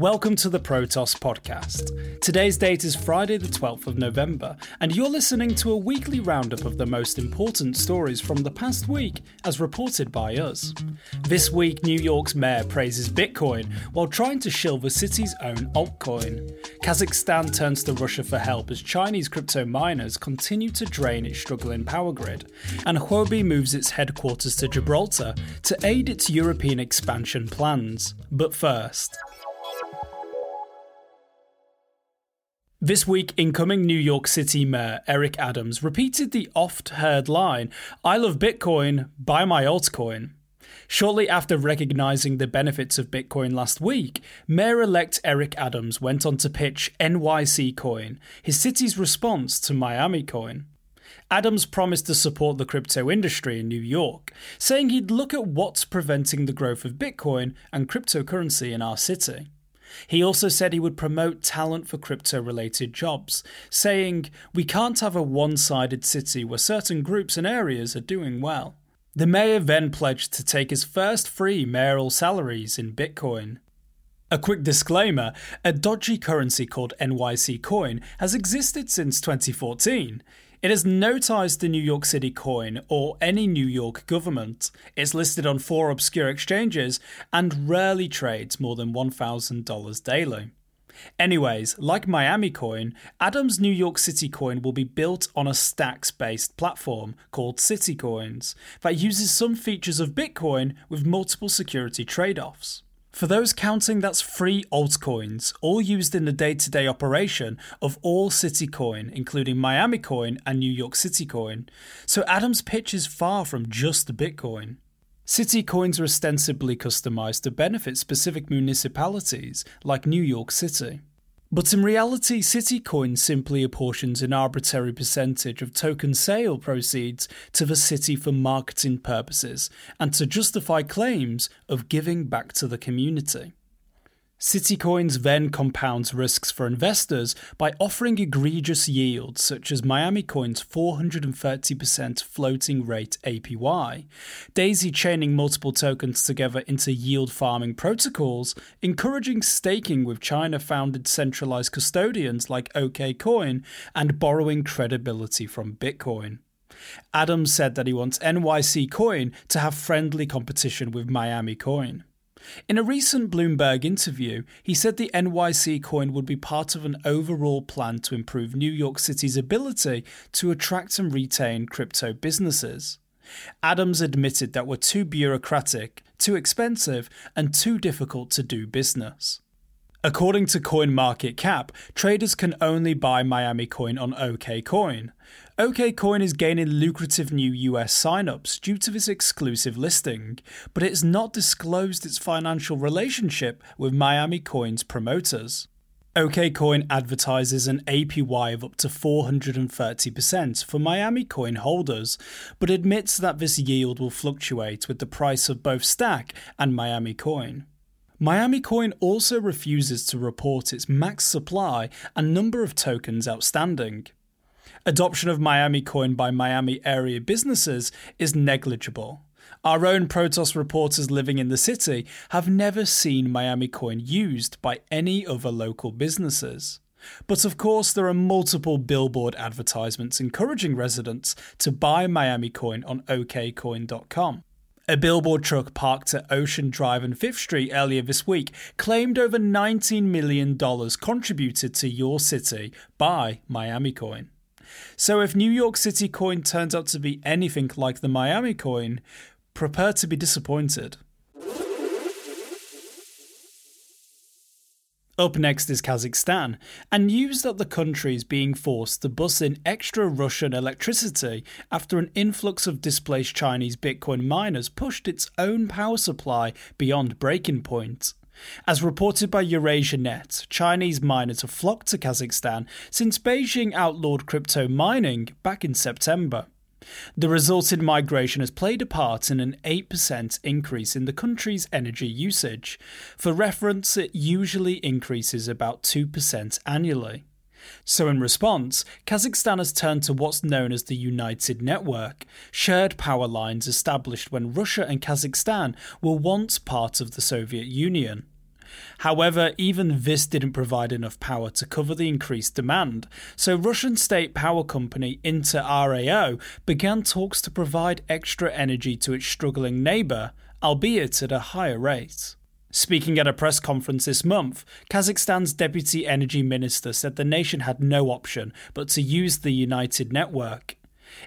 Welcome to the Protos podcast. Today's date is Friday, the 12th of November, and you're listening to a weekly roundup of the most important stories from the past week as reported by us. This week, New York's mayor praises Bitcoin while trying to shill the city's own altcoin. Kazakhstan turns to Russia for help as Chinese crypto miners continue to drain its struggling power grid, and Huobi moves its headquarters to Gibraltar to aid its European expansion plans. But first, This week, incoming New York City Mayor Eric Adams repeated the oft heard line I love Bitcoin, buy my altcoin. Shortly after recognizing the benefits of Bitcoin last week, Mayor elect Eric Adams went on to pitch NYC Coin, his city's response to Miami Coin. Adams promised to support the crypto industry in New York, saying he'd look at what's preventing the growth of Bitcoin and cryptocurrency in our city. He also said he would promote talent for crypto related jobs, saying, We can't have a one sided city where certain groups and areas are doing well. The mayor then pledged to take his first free mayoral salaries in Bitcoin. A quick disclaimer a dodgy currency called NYC Coin has existed since 2014. It has no ties to New York City coin or any New York government. It's listed on four obscure exchanges and rarely trades more than $1,000 daily. Anyways, like Miami Coin, Adams New York City Coin will be built on a stacks based platform called City Coins that uses some features of Bitcoin with multiple security trade offs. For those counting, that's free altcoins, all used in the day to day operation of all City Coin, including Miami Coin and New York City Coin. So Adam's pitch is far from just Bitcoin. City coins are ostensibly customized to benefit specific municipalities, like New York City. But in reality, Citycoin simply apportions an arbitrary percentage of token sale proceeds to the city for marketing purposes and to justify claims of giving back to the community. Citycoins then compounds risks for investors by offering egregious yields such as Miami Coin's 430% floating rate APY, daisy chaining multiple tokens together into yield farming protocols, encouraging staking with China founded centralized custodians like OKCoin, and borrowing credibility from Bitcoin. Adams said that he wants NYC Coin to have friendly competition with Miami Coin. In a recent Bloomberg interview, he said the NYC coin would be part of an overall plan to improve New York City's ability to attract and retain crypto businesses. Adams admitted that we're too bureaucratic, too expensive, and too difficult to do business. According to CoinMarketCap, traders can only buy Miami Coin on OKCoin. OKCoin is gaining lucrative new US signups due to this exclusive listing, but it has not disclosed its financial relationship with Miami Coin's promoters. OKCoin advertises an APY of up to 430% for Miami Coin holders, but admits that this yield will fluctuate with the price of both Stack and Miami Coin. Miami Coin also refuses to report its max supply and number of tokens outstanding. Adoption of Miami Coin by Miami area businesses is negligible. Our own Protos reporters living in the city have never seen Miami Coin used by any other local businesses. But of course, there are multiple billboard advertisements encouraging residents to buy Miami Coin on okcoin.com. A billboard truck parked at Ocean Drive and Fifth Street earlier this week claimed over $19 million contributed to your city by Miami Coin. So if New York City coin turns out to be anything like the Miami coin, prepare to be disappointed. Up next is Kazakhstan, and news that the country is being forced to bus in extra Russian electricity after an influx of displaced Chinese Bitcoin miners pushed its own power supply beyond breaking point. As reported by Eurasia Net, Chinese miners have flocked to Kazakhstan since Beijing outlawed crypto mining back in September. The resulting migration has played a part in an 8% increase in the country's energy usage. For reference, it usually increases about 2% annually. So, in response, Kazakhstan has turned to what's known as the United Network, shared power lines established when Russia and Kazakhstan were once part of the Soviet Union. However, even this didn't provide enough power to cover the increased demand, so Russian state power company Inter RAO began talks to provide extra energy to its struggling neighbour, albeit at a higher rate. Speaking at a press conference this month, Kazakhstan's deputy energy minister said the nation had no option but to use the United Network.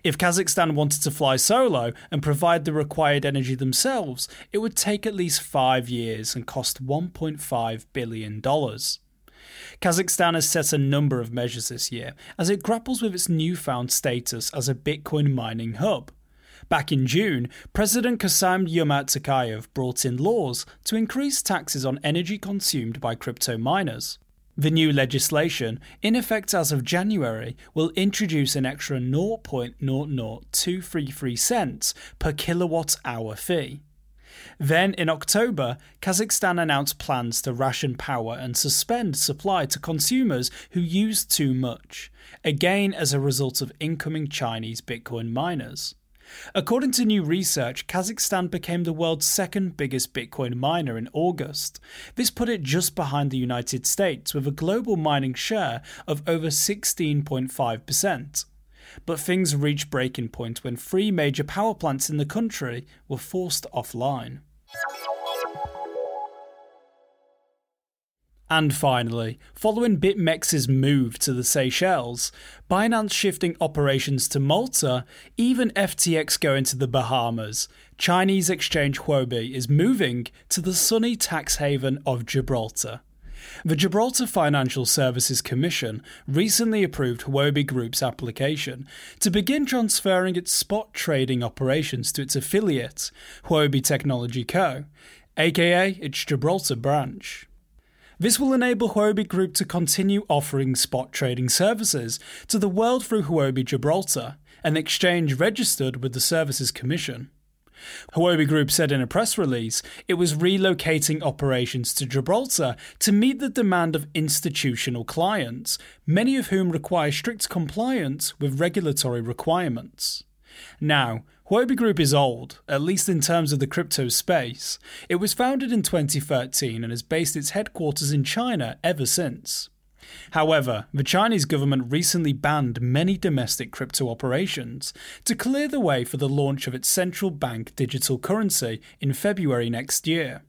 If Kazakhstan wanted to fly solo and provide the required energy themselves, it would take at least five years and cost $1.5 billion. Kazakhstan has set a number of measures this year as it grapples with its newfound status as a Bitcoin mining hub. Back in June, President Kassym Jomart Tokayev brought in laws to increase taxes on energy consumed by crypto miners. The new legislation, in effect as of January, will introduce an extra 0.00233 cents per kilowatt hour fee. Then, in October, Kazakhstan announced plans to ration power and suspend supply to consumers who use too much, again as a result of incoming Chinese Bitcoin miners. According to new research, Kazakhstan became the world's second biggest Bitcoin miner in August. This put it just behind the United States with a global mining share of over 16.5%. But things reached breaking point when three major power plants in the country were forced offline. And finally, following BitMEX's move to the Seychelles, Binance shifting operations to Malta, even FTX going to the Bahamas, Chinese exchange Huobi is moving to the sunny tax haven of Gibraltar. The Gibraltar Financial Services Commission recently approved Huobi Group's application to begin transferring its spot trading operations to its affiliate, Huobi Technology Co., aka its Gibraltar branch. This will enable Huobi Group to continue offering spot trading services to the world through Huobi Gibraltar, an exchange registered with the Services Commission. Huobi Group said in a press release it was relocating operations to Gibraltar to meet the demand of institutional clients, many of whom require strict compliance with regulatory requirements. Now, Huobi Group is old, at least in terms of the crypto space. It was founded in 2013 and has based its headquarters in China ever since. However, the Chinese government recently banned many domestic crypto operations to clear the way for the launch of its central bank digital currency in February next year.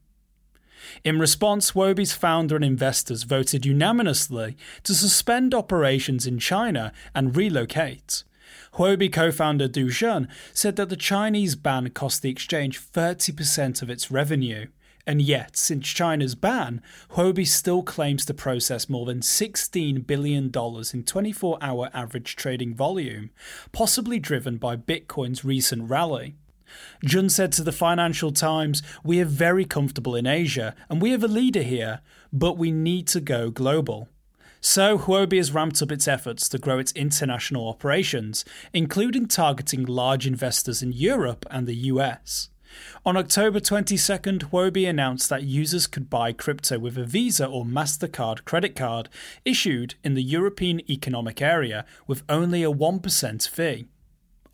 In response, Huobi's founder and investors voted unanimously to suspend operations in China and relocate. Huobi co founder Du Jun said that the Chinese ban cost the exchange 30% of its revenue. And yet, since China's ban, Huobi still claims to process more than $16 billion in 24 hour average trading volume, possibly driven by Bitcoin's recent rally. Jun said to the Financial Times, We are very comfortable in Asia and we have a leader here, but we need to go global. So, Huobi has ramped up its efforts to grow its international operations, including targeting large investors in Europe and the US. On October 22nd, Huobi announced that users could buy crypto with a Visa or MasterCard credit card issued in the European Economic Area with only a 1% fee.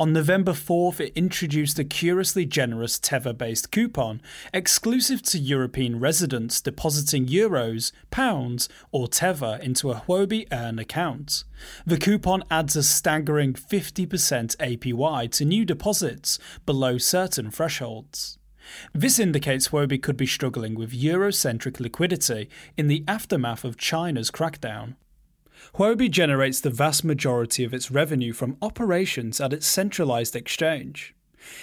On November 4th, it introduced a curiously generous Tether based coupon exclusive to European residents depositing euros, pounds, or Tether into a Huobi Earn account. The coupon adds a staggering 50% APY to new deposits below certain thresholds. This indicates Huobi could be struggling with Eurocentric liquidity in the aftermath of China's crackdown. Huobi generates the vast majority of its revenue from operations at its centralized exchange.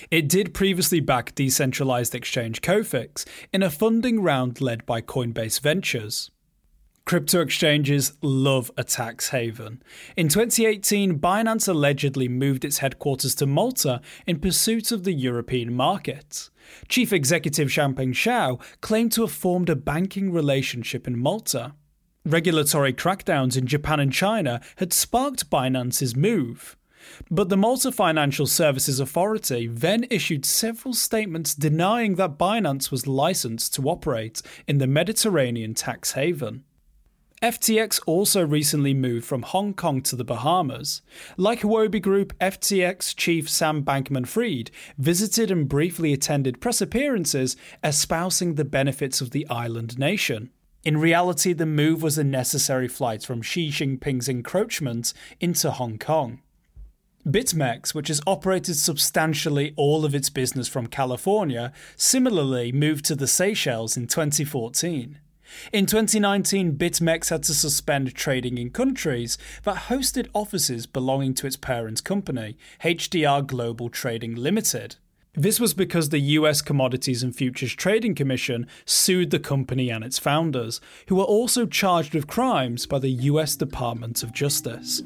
It did previously back decentralized exchange Cofix in a funding round led by Coinbase Ventures. Crypto exchanges love a tax haven. In 2018, Binance allegedly moved its headquarters to Malta in pursuit of the European market. Chief Executive Changpeng Zhao claimed to have formed a banking relationship in Malta. Regulatory crackdowns in Japan and China had sparked Binance's move. But the Malta Financial Services Authority then issued several statements denying that Binance was licensed to operate in the Mediterranean tax haven. FTX also recently moved from Hong Kong to the Bahamas. Like Huobi Group, FTX chief Sam Bankman Fried visited and briefly attended press appearances espousing the benefits of the island nation. In reality, the move was a necessary flight from Xi Jinping's encroachment into Hong Kong. BitMEX, which has operated substantially all of its business from California, similarly moved to the Seychelles in 2014. In 2019, BitMEX had to suspend trading in countries that hosted offices belonging to its parent company, HDR Global Trading Limited. This was because the US Commodities and Futures Trading Commission sued the company and its founders, who were also charged with crimes by the US Department of Justice.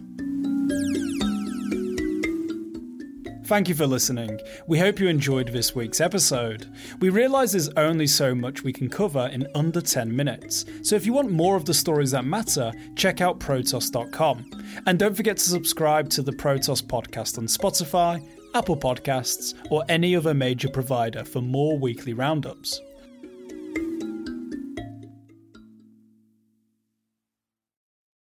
Thank you for listening. We hope you enjoyed this week's episode. We realise there's only so much we can cover in under 10 minutes, so if you want more of the stories that matter, check out Protos.com. And don't forget to subscribe to the Protos podcast on Spotify, Apple Podcasts, or any other major provider for more weekly roundups.